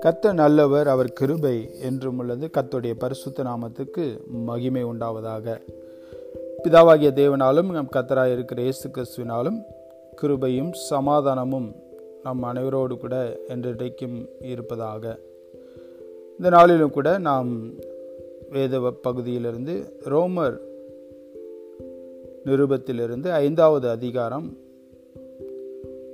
கத்த நல்லவர் அவர் கிருபை என்றும் உள்ளது. கத்துடைய பரிசுத்த நாமத்துக்கு மகிமை உண்டாவதாக. பிதாவாகிய தேவனாலும் நம் கத்தராக இருக்கிற இயேசு கிறிஸ்துவினாலும் கிருபையும் சமாதானமும் நம் அனைவரோடு கூட என்றைக்கும் இருப்பதாக. இந்த நாளிலும் கூட நாம் வேத பகுதியிலிருந்து ரோமர் நிருபத்திலிருந்து ஐந்தாவது அதிகாரம்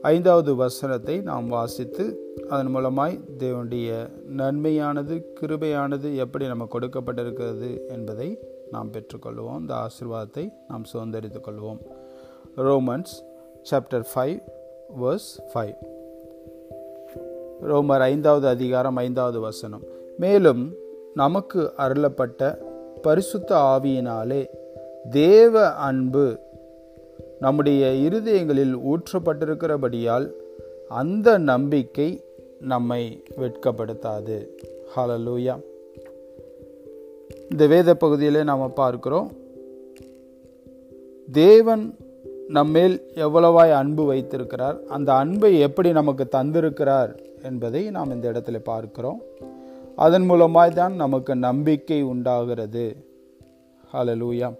ஐந்தாவது வசனத்தை நாம் வாசித்து அதன் மூலமாய் தேவனுடைய நன்மையானது கிருபையானது எப்படி நம்ம கொடுக்கப்பட்டிருக்கிறது என்பதை நாம் பெற்றுக்கொள்வோம். இந்த ஆசிர்வாதத்தை நாம் சுதந்திரித்துக் கொள்வோம். Romans chapter five verse five ரோமர் ஐந்தாவது அதிகாரம் ஐந்தாவது வசனம். மேலும் நமக்கு அருளப்பட்ட பரிசுத்த ஆவியினாலே தேவ அன்பு நம்முடைய இருதயங்களில் ஊற்றப்பட்டிருக்கிறபடியால் அந்த நம்பிக்கை நம்மை வெட்கப்படுத்தாது. ஹலலூயா இந்த வேத பகுதியில் நாம் பார்க்கிறோம். தேவன் நம்மேல் எவ்வளவாய் அன்பு வைத்திருக்கிறார் அந்த அன்பை எப்படி நமக்கு தந்திருக்கிறார் என்பதை நாம் இந்த இடத்துல பார்க்கிறோம். அதன் மூலமாய் தான் நமக்கு நம்பிக்கை உண்டாகிறது. ஹலலூயா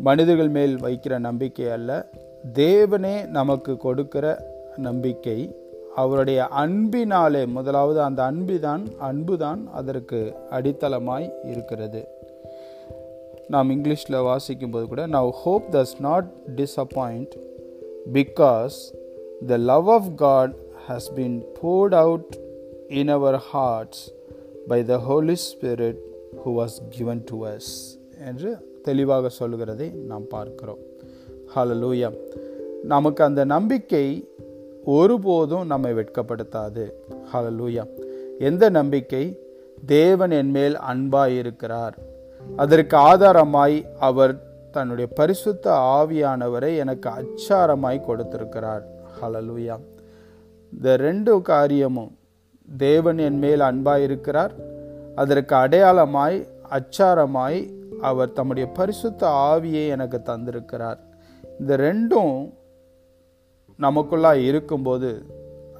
மனிதர்கள் மேல் வைக்கிற நம்பிக்கை அல்ல. தேவனே நமக்கு கொடுக்கிற நம்பிக்கை. அவருடைய அன்பினாலே முதலாவது அந்த அன்பு தான் அன்பு தான் அதற்கு அடித்தளமாய் இருக்கிறது. நாம் இங்கிலீஷில் வாசிக்கும்போது கூட now hope does not disappoint because the love of God has been poured out in our hearts by the Holy Spirit who was given to us என்று தெளிவாக சொல்கிறதை நாம் பார்க்கிறோம். ஹலலூயா நமக்கு அந்த நம்பிக்கை ஒருபோதும் நம்மை வெட்கப்படுத்தாது. ஹலலூயா எந்த நம்பிக்கை? தேவன் என்மேல் அன்பாய் இருக்கிறார். அதற்கு ஆதாரமாய் அவர் தன்னுடைய பரிசுத்த ஆவியானவரை எனக்கு அச்சாரமாய் கொடுத்திருக்கிறார். ஹலலூயா இந்த ரெண்டு காரியமும் தேவன் என் மேல் அன்பாய் இருக்கிறார். அதற்கு அடையாளமாய் அச்சாரமாய் அவர் தம்முடைய பரிசுத்த ஆவியை எனக்கு தந்திருக்கிறார். இந்த ரெண்டும் நமக்குள்ளா இருக்கும்போது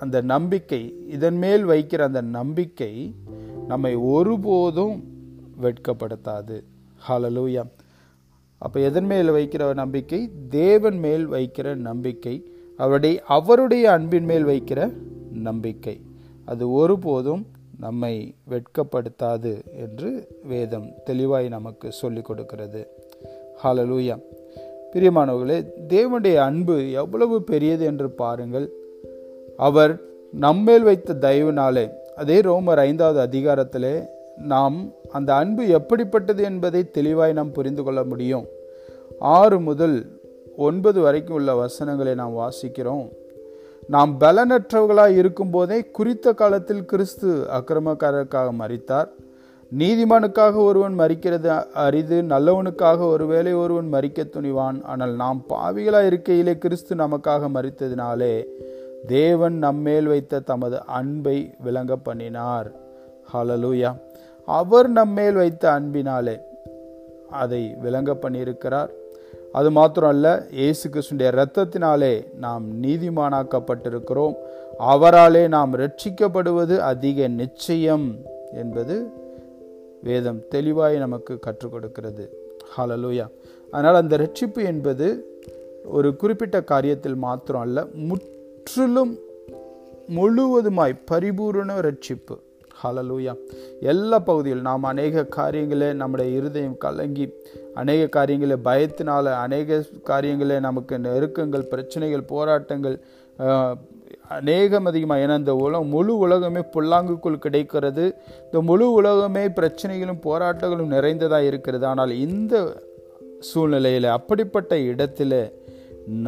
அந்த நம்பிக்கை இதன் மேல் வைக்கிற அந்த நம்பிக்கை நம்மை ஒருபோதும் வெட்கப்படுத்தாது. ஹலலூயா அப்போ எதன் மேல் வைக்கிற நம்பிக்கை? தேவன் மேல் வைக்கிற நம்பிக்கை. அவருடைய அவருடைய அன்பின் மேல் வைக்கிற நம்பிக்கை. அது ஒருபோதும் நம்மை வெட்கப்படுத்தாது என்று வேதம் தெளிவாய் நமக்கு சொல்லிக் கொடுக்கிறது. ஹாலலூயா பிரியமானவர்களே தேவனுடைய அன்பு எவ்வளவு பெரியது என்று பாருங்கள். அவர் நம்மேல் வைத்த தயவுனாலே அதே ரோமர் ஐந்தாவது அதிகாரத்திலே நாம் அந்த அன்பு எப்படிப்பட்டது என்பதை தெளிவாய் நாம் புரிந்து கொள்ள முடியும். ஆறு முதல் ஒன்பது வரைக்கும் உள்ள வசனங்களை நாம் வாசிக்கிறோம். நாம் பலனற்றவர்களாய் இருக்கும்போதே குறித்த காலத்தில் கிறிஸ்து அக்கிரமக்காரருக்காக மறித்தார் நீதிமானுக்காக ஒருவன் மறிக்கிறது அரிது நல்லவனுக்காக ஒருவேளை ஒருவன் மறிக்க துணிவான். ஆனால் நாம் பாவிகளாய் இருக்கையிலே கிறிஸ்து நமக்காக மறித்ததினாலே தேவன் நம்மேல் வைத்த தமது அன்பை விளங்க பண்ணினார். ஹலலூயா அவர் நம்மேல் வைத்த அன்பினாலே அதை விளங்க பண்ணியிருக்கிறார். அது மாத்திரம் அல்ல இயேசு கிருஷ்ணனுடைய இரத்தத்தினாலே நாம் நீதிமானாக்கப்பட்டிருக்கிறோம். அவராலே நாம் ரட்சிக்கப்படுவது அதிக நிச்சயம் என்பது வேதம் தெளிவாய் நமக்கு கற்றுக் கொடுக்கிறது. ஹலலூயா அதனால் அந்த ரட்சிப்பு என்பது ஒரு குறிப்பிட்ட காரியத்தில் மாத்திரம் அல்ல முற்றிலும் முழுவதுமாய் பரிபூர்ண ரட்சிப்பு ஹலலூயா எல்லா பகுதியில் நாம் அநேக காரியங்களே நம்முடைய இருதயம் கலங்கி அநேக காரியங்களை பயத்தினால அநேக காரியங்களே நமக்கு நெருக்கங்கள் பிரச்சனைகள் போராட்டங்கள் அநேகம் அதிகமாக ஏன்னா இந்த உலகம் முழு உலகமே புல்லாங்குக்குள் கிடைக்கிறது. இந்த முழு உலகமே பிரச்சனைகளும் போராட்டங்களும் நிறைந்ததாக இருக்கிறது. ஆனால் இந்த சூழ்நிலையில் அப்படிப்பட்ட இடத்துல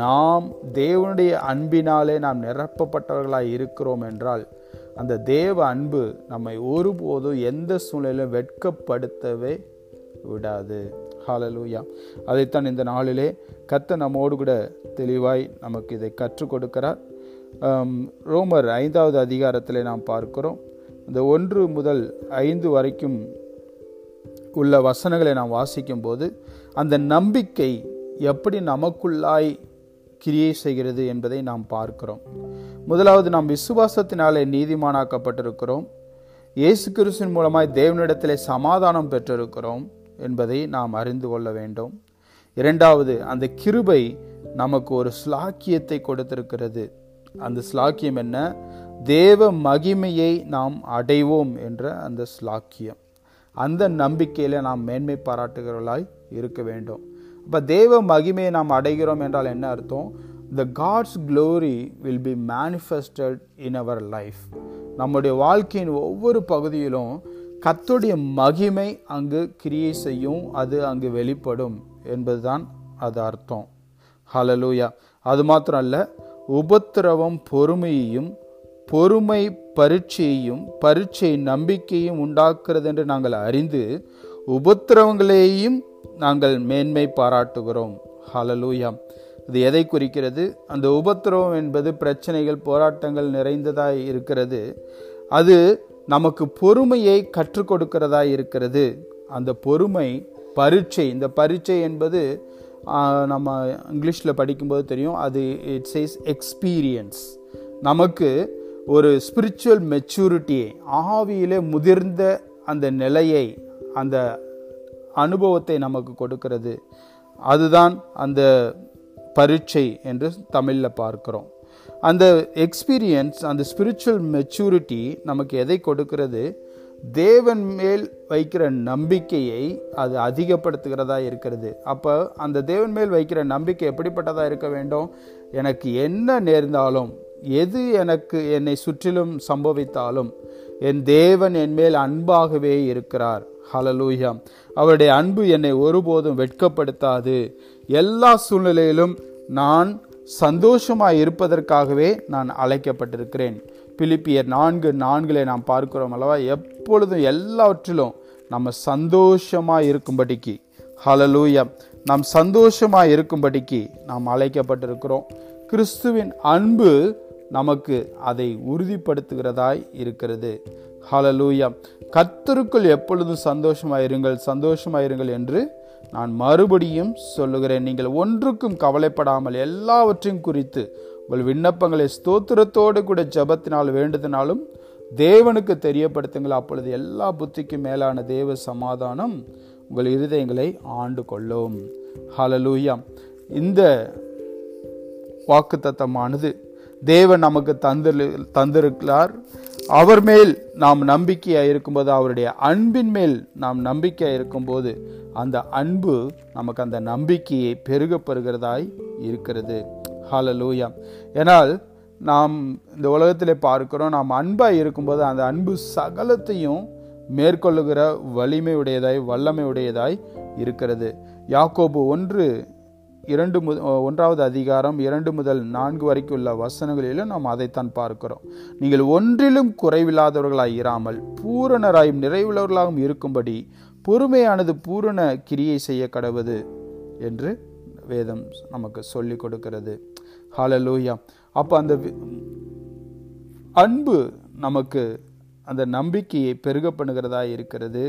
நாம் தேவனுடைய அன்பினாலே நாம் நிரப்பப்பட்டவர்களாக இருக்கிறோம் என்றால் அந்த தேவ அன்பு நம்மை ஒருபோதும் எந்த சூழ்நிலையிலும் வெட்கப்படுத்தவே விடாது. ஹாலலூயா அதைத்தான் இந்த நாளிலே கத்த நம்மோடு கூட தெளிவாய் நமக்கு இதை கற்றுக் கொடுக்கிறார். ரோமர் ஐந்தாவது அதிகாரத்தில் நாம் பார்க்கிறோம். இந்த ஒன்று முதல் ஐந்து வரைக்கும் உள்ள வசனங்களை நாம் வாசிக்கும் போது அந்த நம்பிக்கை எப்படி நமக்குள்ளாய் கிரியை செய்கிறது என்பதை நாம் பார்க்கிறோம். முதலாவது நாம் விசுவாசத்தினாலே நீதிமானாக்கப்பட்டிருக்கிறோம். இயேசு கிறிஸ்துவின் மூலமாய் தேவனிடத்திலே சமாதானம் பெற்றிருக்கிறோம் என்பதை நாம் அறிந்து கொள்ள வேண்டும். இரண்டாவது அந்த கிருபை நமக்கு ஒரு ஸ்லாக்கியத்தை கொடுத்திருக்கிறது. அந்த ஸ்லாக்கியம் என்ன? தேவ மகிமையை நாம் அடைவோம் என்ற அந்த ஸ்லாக்கியம் அந்த நம்பிக்கையில நாம் மேன்மை பாராட்டுகிறவர்களாய் இருக்க வேண்டும். அப்போ தேவ மகிமையை நாம் அடைகிறோம் என்றால் என்ன அர்த்தம்? The God's glory will be manifested in our life நம்முடைய வாழ்க்கையின் ஒவ்வொரு பகுதியிலும் கத்துடைய மகிமை அங்கு கிரியை செய்யும் அது அங்கு வெளிப்படும் என்பதுதான் அது அர்த்தம். ஹலலூயா அது மாத்திரம் அல்ல உபத்திரவம் பொறுமையையும் பொறுமை பரீட்சையையும் பரீட்சை நம்பிக்கையும் உண்டாக்குறது என்று நாங்கள் அறிந்து உபத்திரவங்களையும் நாங்கள் மேன்மை பாராட்டுகிறோம். ஹலலூயா இது எதை குறிக்கிறது? அந்த உபத்திரவம் என்பது பிரச்சனைகள் போராட்டங்கள் நிறைந்ததாக இருக்கிறது. அது நமக்கு பொறுமையை கற்றுக் கொடுக்கிறதா இருக்கிறது. அந்த பொறுமை பரீட்சை இந்த பரீட்சை என்பது நம்ம இங்கிலீஷில் படிக்கும்போது தெரியும் அது இட்ஸ் இஸ் எக்ஸ்பீரியன்ஸ் நமக்கு ஒரு ஸ்பிரிச்சுவல் மெச்சூரிட்டியை ஆவியிலே முதிர்ந்த அந்த நிலையை அந்த அனுபவத்தை நமக்கு கொடுக்கிறது. அதுதான் அந்த பரீட்சை என்று தமிழில் பார்க்குறோம். அந்த எக்ஸ்பீரியன்ஸ் அந்த ஸ்பிரிச்சுவல் மெச்சூரிட்டி நமக்கு எதை கொடுக்கிறது? தேவன் மேல் வைக்கிற நம்பிக்கையை அது அதிகப்படுத்துகிறதா இருக்கிறது. அப்போ அந்த தேவன் மேல் வைக்கிற நம்பிக்கை எப்படிப்பட்டதாக இருக்க வேண்டும்? எனக்கு என்ன நேர்ந்தாலும் எது எனக்கு என்னை சுற்றிலும் சம்பவித்தாலும் என் தேவன் என் மேல் அன்பாகவே இருக்கிறார். ஹலலூயா அவருடைய அன்பு என்னை ஒருபோதும் வெட்கப்படுத்தாது. எல்லா சூழ்நிலையிலும் நான் சந்தோஷமாக இருப்பதற்காகவே நான் அழைக்கப்பட்டிருக்கிறேன். பிலிப்பியர் நான்கு நான்கிலே நாம் பார்க்கிறோம் அல்லவா? எப்பொழுதும் எல்லாவற்றிலும் நம்ம சந்தோஷமாக இருக்கும்படிக்கு ஹலலூயம் நாம் சந்தோஷமாக இருக்கும்படிக்கு நாம் அழைக்கப்பட்டிருக்கிறோம். கிறிஸ்துவின் அன்பு நமக்கு அதை உறுதிப்படுத்துகிறதாய் இருக்கிறது. ஹலலூயம் கத்தருக்குள் எப்பொழுதும் சந்தோஷமாக இருங்கள் சந்தோஷமாக இருங்கள் என்று நான் மறுபடியும் சொல்லுகிறேன். நீங்கள் ஒன்றுக்கும் கவலைப்படாமல் எல்லாவற்றையும் குறித்து உங்கள் விண்ணப்பங்களை ஸ்தோத்திரத்தோடு கூட ஜபத்தினால் வேண்டுதினாலும் தேவனுக்கு தெரியப்படுத்துங்கள். அப்பொழுது எல்லா புத்திக்கும் மேலான தேவ சமாதானம் உங்கள் இருதயங்களை ஆண்டு கொள்ளும். ஹலலூயா இந்த வாக்குத்தத்தமானது தேவன் நமக்கு தந்திரு தந்திருக்கிறார். அவர் மேல் நாம் நம்பிக்கையாக இருக்கும்போது அவருடைய அன்பின் மேல் நாம் நம்பிக்கையாக இருக்கும்போது அந்த அன்பு நமக்கு அந்த நம்பிக்கையை பெருகப்பெறுகிறதாய் இருக்கிறது. ஹலலூயா ஏனால் நாம் இந்த உலகத்தில் பார்க்கிறோம் நாம் அன்பாக இருக்கும்போது அந்த அன்பு சகலத்தையும் மேற்கொள்ளுகிற வலிமை உடையதாய் வல்லமை உடையதாய் இருக்கிறது. யாக்கோபு ஒன்று இரண்டு மு ஒன்றாவது அதிகாரம் இரண்டு முதல் நான்கு வரைக்கும் உள்ள வசனங்களிலும் நாம் அதைத்தான் பார்க்கிறோம். நீங்கள் ஒன்றிலும் குறைவில்லாதவர்களாய் இராமல் பூரணராயும் நிறைவுள்ளவர்களாகவும் இருக்கும்படி பொறுமையானது பூரண கிரியை செய்ய கடவுது என்று வேதம் நமக்கு சொல்லி கொடுக்கிறது. ஹாலலூயா அப்போ அந்த அன்பு நமக்கு அந்த நம்பிக்கையை பெருக பண்ணுகிறதா இருக்கிறது.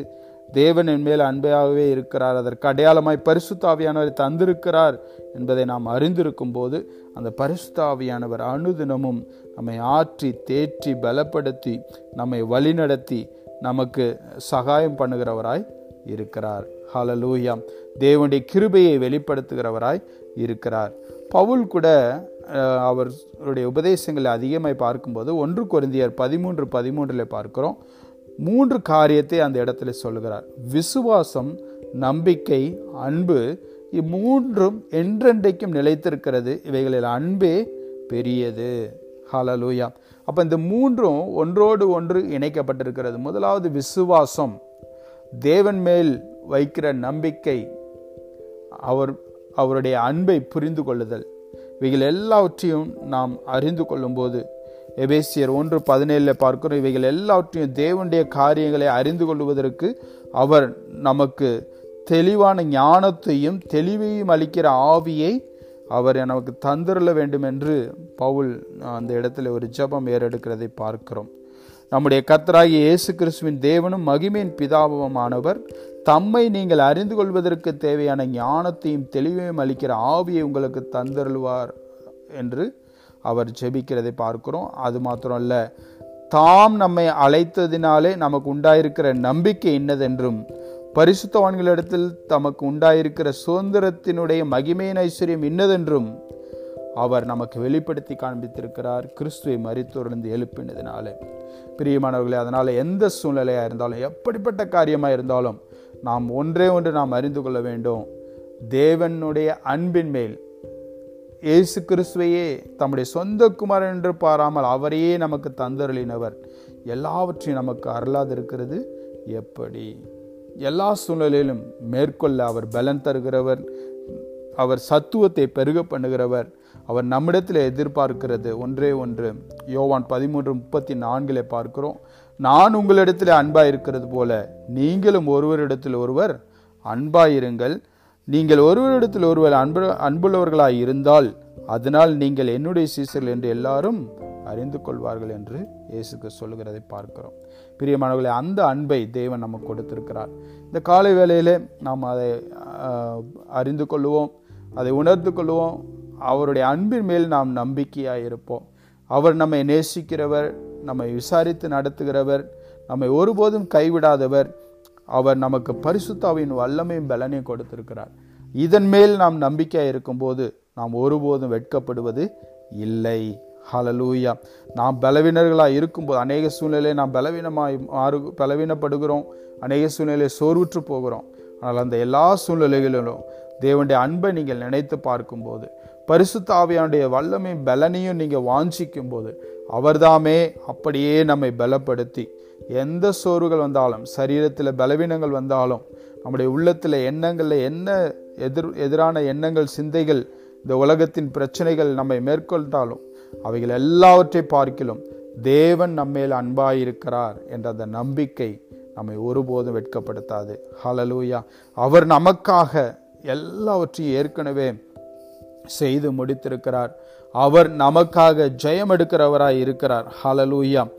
தேவன் என் மேல் அன்பையாகவே இருக்கிறார். அதற்கு அடையாளமாய் பரிசுத்தாவியானவர் தந்திருக்கிறார் என்பதை நாம் அறிந்திருக்கும் போது அந்த பரிசுத்தாவியானவர் அனுதினமும் நம்மை ஆற்றி தேற்றி பலப்படுத்தி நம்மை வழிநடத்தி நமக்கு சகாயம் பண்ணுகிறவராய் இருக்கிறார். ஹலலூயா தேவனுடைய கிருபையை வெளிப்படுத்துகிறவராய் இருக்கிறார். பவுல் கூட அவருடைய உபதேசங்களை அதிகமாய் பார்க்கும்போது ஒன்று குருந்தியர் பதிமூன்று பதிமூன்றில் பார்க்கிறோம். மூன்று காரியத்தை அந்த இடத்துல சொல்லுகிறார். விசுவாசம் நம்பிக்கை அன்பு இம்மூன்றும் என்றென்றைக்கும் நிலைத்திருக்கிறது. இவைகளில் அன்பே பெரியது. ஹலலூயா அப்போ இந்த மூன்றும் ஒன்றோடு ஒன்று இணைக்கப்பட்டிருக்கிறது. முதலாவது விசுவாசம். தேவன் மேல் வைக்கிற நம்பிக்கை அவர் அவருடைய அன்பை புரிந்து கொள்ளுதல். இவைகள் எல்லாவற்றையும் நாம் அறிந்து கொள்ளும்போது எபேசியர் ஒன்று பதினேழில் பார்க்கிறோம். இவைகள் எல்லாவற்றையும் தேவனுடைய காரியங்களை அறிந்து கொள்வதற்கு அவர் நமக்கு தெளிவான ஞானத்தையும் தெளிவையும் அளிக்கிற ஆவியை அவர் நமக்கு தந்திரல வேண்டும் என்று பவுல் அந்த இடத்துல ஒரு ஜபம் ஏறெடுக்கிறதை பார்க்கிறோம். நம்முடைய கர்த்தராகிய இயேசு கிறிஸ்துவின் தேவனும் மகிமையின் பிதாபமானவர் தம்மை நீங்கள் அறிந்து கொள்வதற்கு தேவையான ஞானத்தையும் தெளிவையும் அளிக்கிற ஆவியை உங்களுக்கு தந்தருள்வார் என்று அவர் ஜெபிக்கிறதை பார்க்கிறோம். அது மாத்திரம் அல்ல தாம் நம்மை அழைத்ததினாலே நமக்கு உண்டாயிருக்கிற நம்பிக்கை என்னதென்றும் பரிசுத்தவான்களிடத்தில் தமக்கு உண்டாயிருக்கிற சுதந்திரத்தினுடைய மகிமையின் ஐஸ்வர்யம் இன்னதென்றும் அவர் நமக்கு வெளிப்படுத்தி காண்பித்திருக்கிறார். கிறிஸ்துவை மறித்தோர்ந்து எழுப்பினதினாலே. பிரியமானவர்களே அதனால் எந்த சூழ்நிலையாக இருந்தாலும் எப்படிப்பட்ட காரியமாக இருந்தாலும் நாம் ஒன்றே ஒன்று நாம் அறிந்து கொள்ள வேண்டும். தேவனுடைய அன்பின் மேல் இயேசு கிறிஸ்துவையே தம்முடைய சொந்த குமாரன் என்று பாராமல் அவரையே நமக்கு தந்தருளினவர். எல்லாவற்றையும் நமக்கு அருளாதிருக்கிறது. எப்படி? எல்லா சூழ்நிலையிலும் மேற்கொள்ள அவர் பலன் தருகிறவர். அவர் சத்துவத்தை பெருக பண்ணுகிறவர். அவர் நம்மிடத்தில் எதிர்பார்க்கிறது. ஒன்றே ஒன்று. யோவான் பதிமூன்று முப்பத்தி நான்கில் பார்க்கிறோம். நான் உங்களிடத்தில் அன்பாக இருக்கிறது போல நீங்களும் ஒருவரிடத்தில் ஒருவர் அன்பாயிருங்கள். நீங்கள் ஒருவரிடத்தில் ஒருவர் அன்பு அன்புள்ளவர்களாய் இருந்தால் அதனால் நீங்கள் என்னுடைய சீசர்கள் என்று எல்லாரும் அறிந்து கொள்வார்கள் என்று இயேசுக்கு சொல்லுகிறதை பார்க்கிறோம். பிரியமானவர்களே அந்த அன்பை தேவன் நமக்கு கொடுத்திருக்கிறார். இந்த காலை வேளையில் நாம் அதை அறிந்து கொள்வோம் அதை உணர்ந்து கொள்வோம் அவருடைய அன்பின் மேல் நாம் நம்பிக்கையாக இருப்போம். அவர் நம்மை நேசிக்கிறவர் நம்மை விசாரித்து நடத்துகிறவர் நம்மை ஒருபோதும் கைவிடாதவர். அவர் நமக்கு பரிசுத்தாவின் வல்லமையும் பலனையும் கொடுத்திருக்கிறார். இதன் மேல் நாம் நம்பிக்கையாக இருக்கும்போது நாம் ஒருபோதும் வெட்கப்படுவது இல்லை. ஹலலூயா நாம் பலவீனர்களாக இருக்கும்போது அநேக சூழ்நிலையை நாம் பலவீனமாக மாறு பலவீனப்படுகிறோம். அநேக சூழ்நிலையை சோர்வுற்று போகிறோம். ஆனால் அந்த எல்லா சூழ்நிலைகளிலும் தேவனுடைய அன்பை நீங்கள் நினைத்து பார்க்கும்போது பரிசுத்தாவியானுடைய வல்லமையும் பலனையும் நீங்கள் வாஞ்சிக்கும் போது அவர்தாமே அப்படியே நம்மை பலப்படுத்தி. எந்த சோர்வுகள் வந்தாலும் சரீரத்தில் பலவீனங்கள் வந்தாலும் நம்முடைய உள்ளத்தில் எண்ணங்களில் என்ன எதிர் எதிரான எண்ணங்கள் சிந்தைகள் இந்த உலகத்தின் பிரச்சனைகள் நம்மை மேற்கொண்டாலும் அவைகள் எல்லாவற்றை பார்க்கிலும் தேவன் நம்மேல் அன்பாயிருக்கிறார் என்ற அந்த நம்பிக்கை நம்மை ஒருபோதும் வெட்கப்படுத்தாது. ஹலலூயா அவர் நமக்காக எல்லாவற்றையும் ஏற்கனவே செய்து முடித்திருக்கிறார். அவர் நமக்காக ஜெயம் எடுக்கிறவராய் இருக்கிறார். ஹலலூயா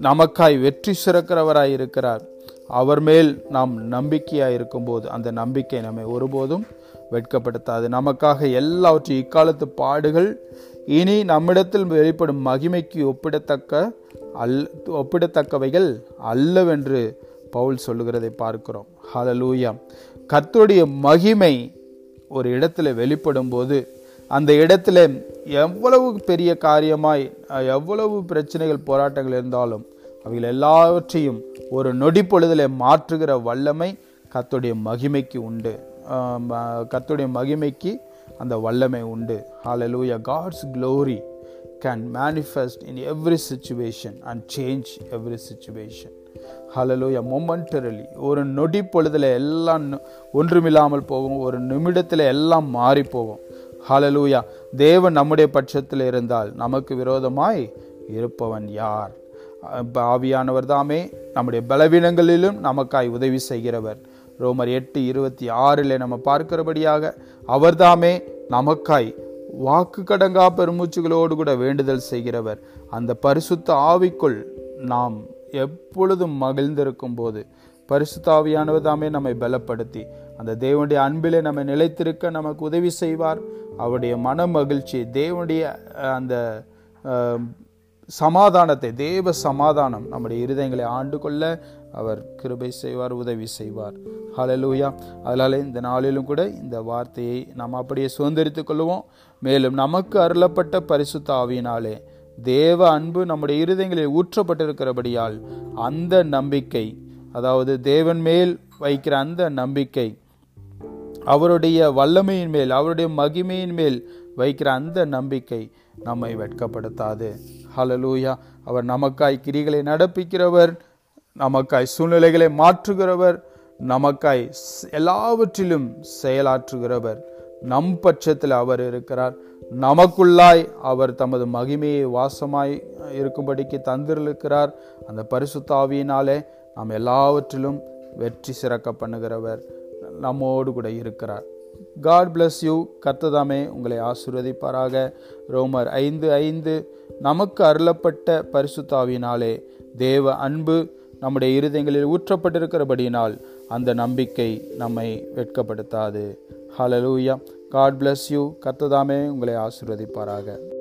நமக்காய் வெற்றி சிறக்கிறவராய் இருக்கிறார். அவர் மேல் நாம் நம்பிக்கையாக இருக்கும்போது அந்த நம்பிக்கை நம்மை ஒருபோதும் வெட்கப்படுத்தாது. நமக்காக எல்லாவற்றையும் இக்காலத்து பாடுகள் இனி நம்மிடத்தில் வெளிப்படும் மகிமைக்கு ஒப்பிடத்தக்க அல் ஒப்பிடத்தக்கவைகள் அல்லவென்று பவுல் சொல்லுகிறதை பார்க்கிறோம். ஹலலூயா கத்துடைய மகிமை ஒரு இடத்துல வெளிப்படும் போது அந்த இடத்துல எவ்வளவு பெரிய காரியமாய் எவ்வளவு பிரச்சனைகள் போராட்டங்கள் இருந்தாலும் அவைகள் எல்லாவற்றையும் ஒரு நொடி பொழுதில் மாற்றுகிற வல்லமை கத்துடைய மகிமைக்கு உண்டு. கத்துடைய மகிமைக்கு அந்த வல்லமை உண்டு. Hallelujah God's glory can manifest in every situation and change every situation hallelujah momentarily ஒரு நொடி பொழுதில் எல்லாம் ஒன்றுமில்லாமல் போகும் ஒரு நிமிடத்தில் எல்லாம் மாறி போவோம் ஹலலூயா தேவன் நம்முடைய பட்சத்தில் இருந்தால் நமக்கு விரோதமாய் இருப்பவன் யார்? ஆவியானவர் தாமே நம்முடைய பலவீனங்களிலும் நமக்காய் உதவி செய்கிறவர். ரோமர் எட்டு இருபத்தி ஆறில் நம்ம பார்க்கிறபடியாக அவர்தாமே நமக்காய் வாக்கு கடங்கா பெருமூச்சுகளோடு கூட வேண்டுதல் செய்கிறவர். அந்த பரிசுத்த ஆவிக்குள் நாம் எப்பொழுதும் மகிழ்ந்திருக்கும் போது பரிசுத்தாவியானவர் தாமே நம்மை பலப்படுத்தி அந்த தேவனுடைய அன்பிலே நம்மை நிலைத்திருக்க நமக்கு உதவி செய்வார். அவருடைய மன மகிழ்ச்சி தேவனுடைய அந்த சமாதானத்தை தேவ சமாதானம் நம்முடைய இருதயங்களை ஆண்டு கொள்ள அவர் கிருபை செய்வார் உதவி செய்வார். ஹலலூயா அதனால் இந்த நாளிலும் கூட இந்த வார்த்தையை நாம் அப்படியே சுதந்திரித்துக் கொள்வோம் மேலும் நமக்கு அருளப்பட்ட பரிசுத்த ஆவியினாலே தேவ அன்பு நம்முடைய இருதயங்களில் ஊற்றப்பட்டிருக்கிறபடியால் அந்த நம்பிக்கை அதாவது தேவன் மேல் வைக்கிற அந்த நம்பிக்கை அவருடைய வல்லமையின் மேல் அவருடைய மகிமையின் மேல் வைக்கிற அந்த நம்பிக்கை நம்மை வெட்கப்படுத்தாது. ஹலலூயா அவர் நமக்காய் கிரிகளை நடப்பிக்கிறவர் நமக்காய் சூழ்நிலைகளை மாற்றுகிறவர் நமக்காய் எல்லாவற்றிலும் செயலாற்றுகிறவர். நம் பட்சத்தில் அவர் இருக்கிறார். நமக்குள்ளாய் அவர் தமது மகிமையை வாசமாய் இருக்கும்படிக்கு தந்திருக்கிறார். அந்த பரிசுத்தாவியினாலே நாம் எல்லாவற்றிலும் வெற்றி சிறக்க பண்ணுகிறவர். நம்மோடு கூட இருக்கிறார். காட் பிளஸ் யூ கர்த்ததாமே உங்களை ஆசிர்வதிப்பாராக. ரோமர் ஐந்து ஐந்து நமக்கு அருளப்பட்ட பரிசுத்தாவினாலே தேவ அன்பு நம்முடைய இருதயங்களில் ஊற்றப்பட்டிருக்கிறபடியினால் அந்த நம்பிக்கை நம்மை வெட்கப்படுத்தாது. ஹலலூயா காட் பிளஸ் யூ கர்த்ததாமே உங்களை ஆசிர்வதிப்பாராக.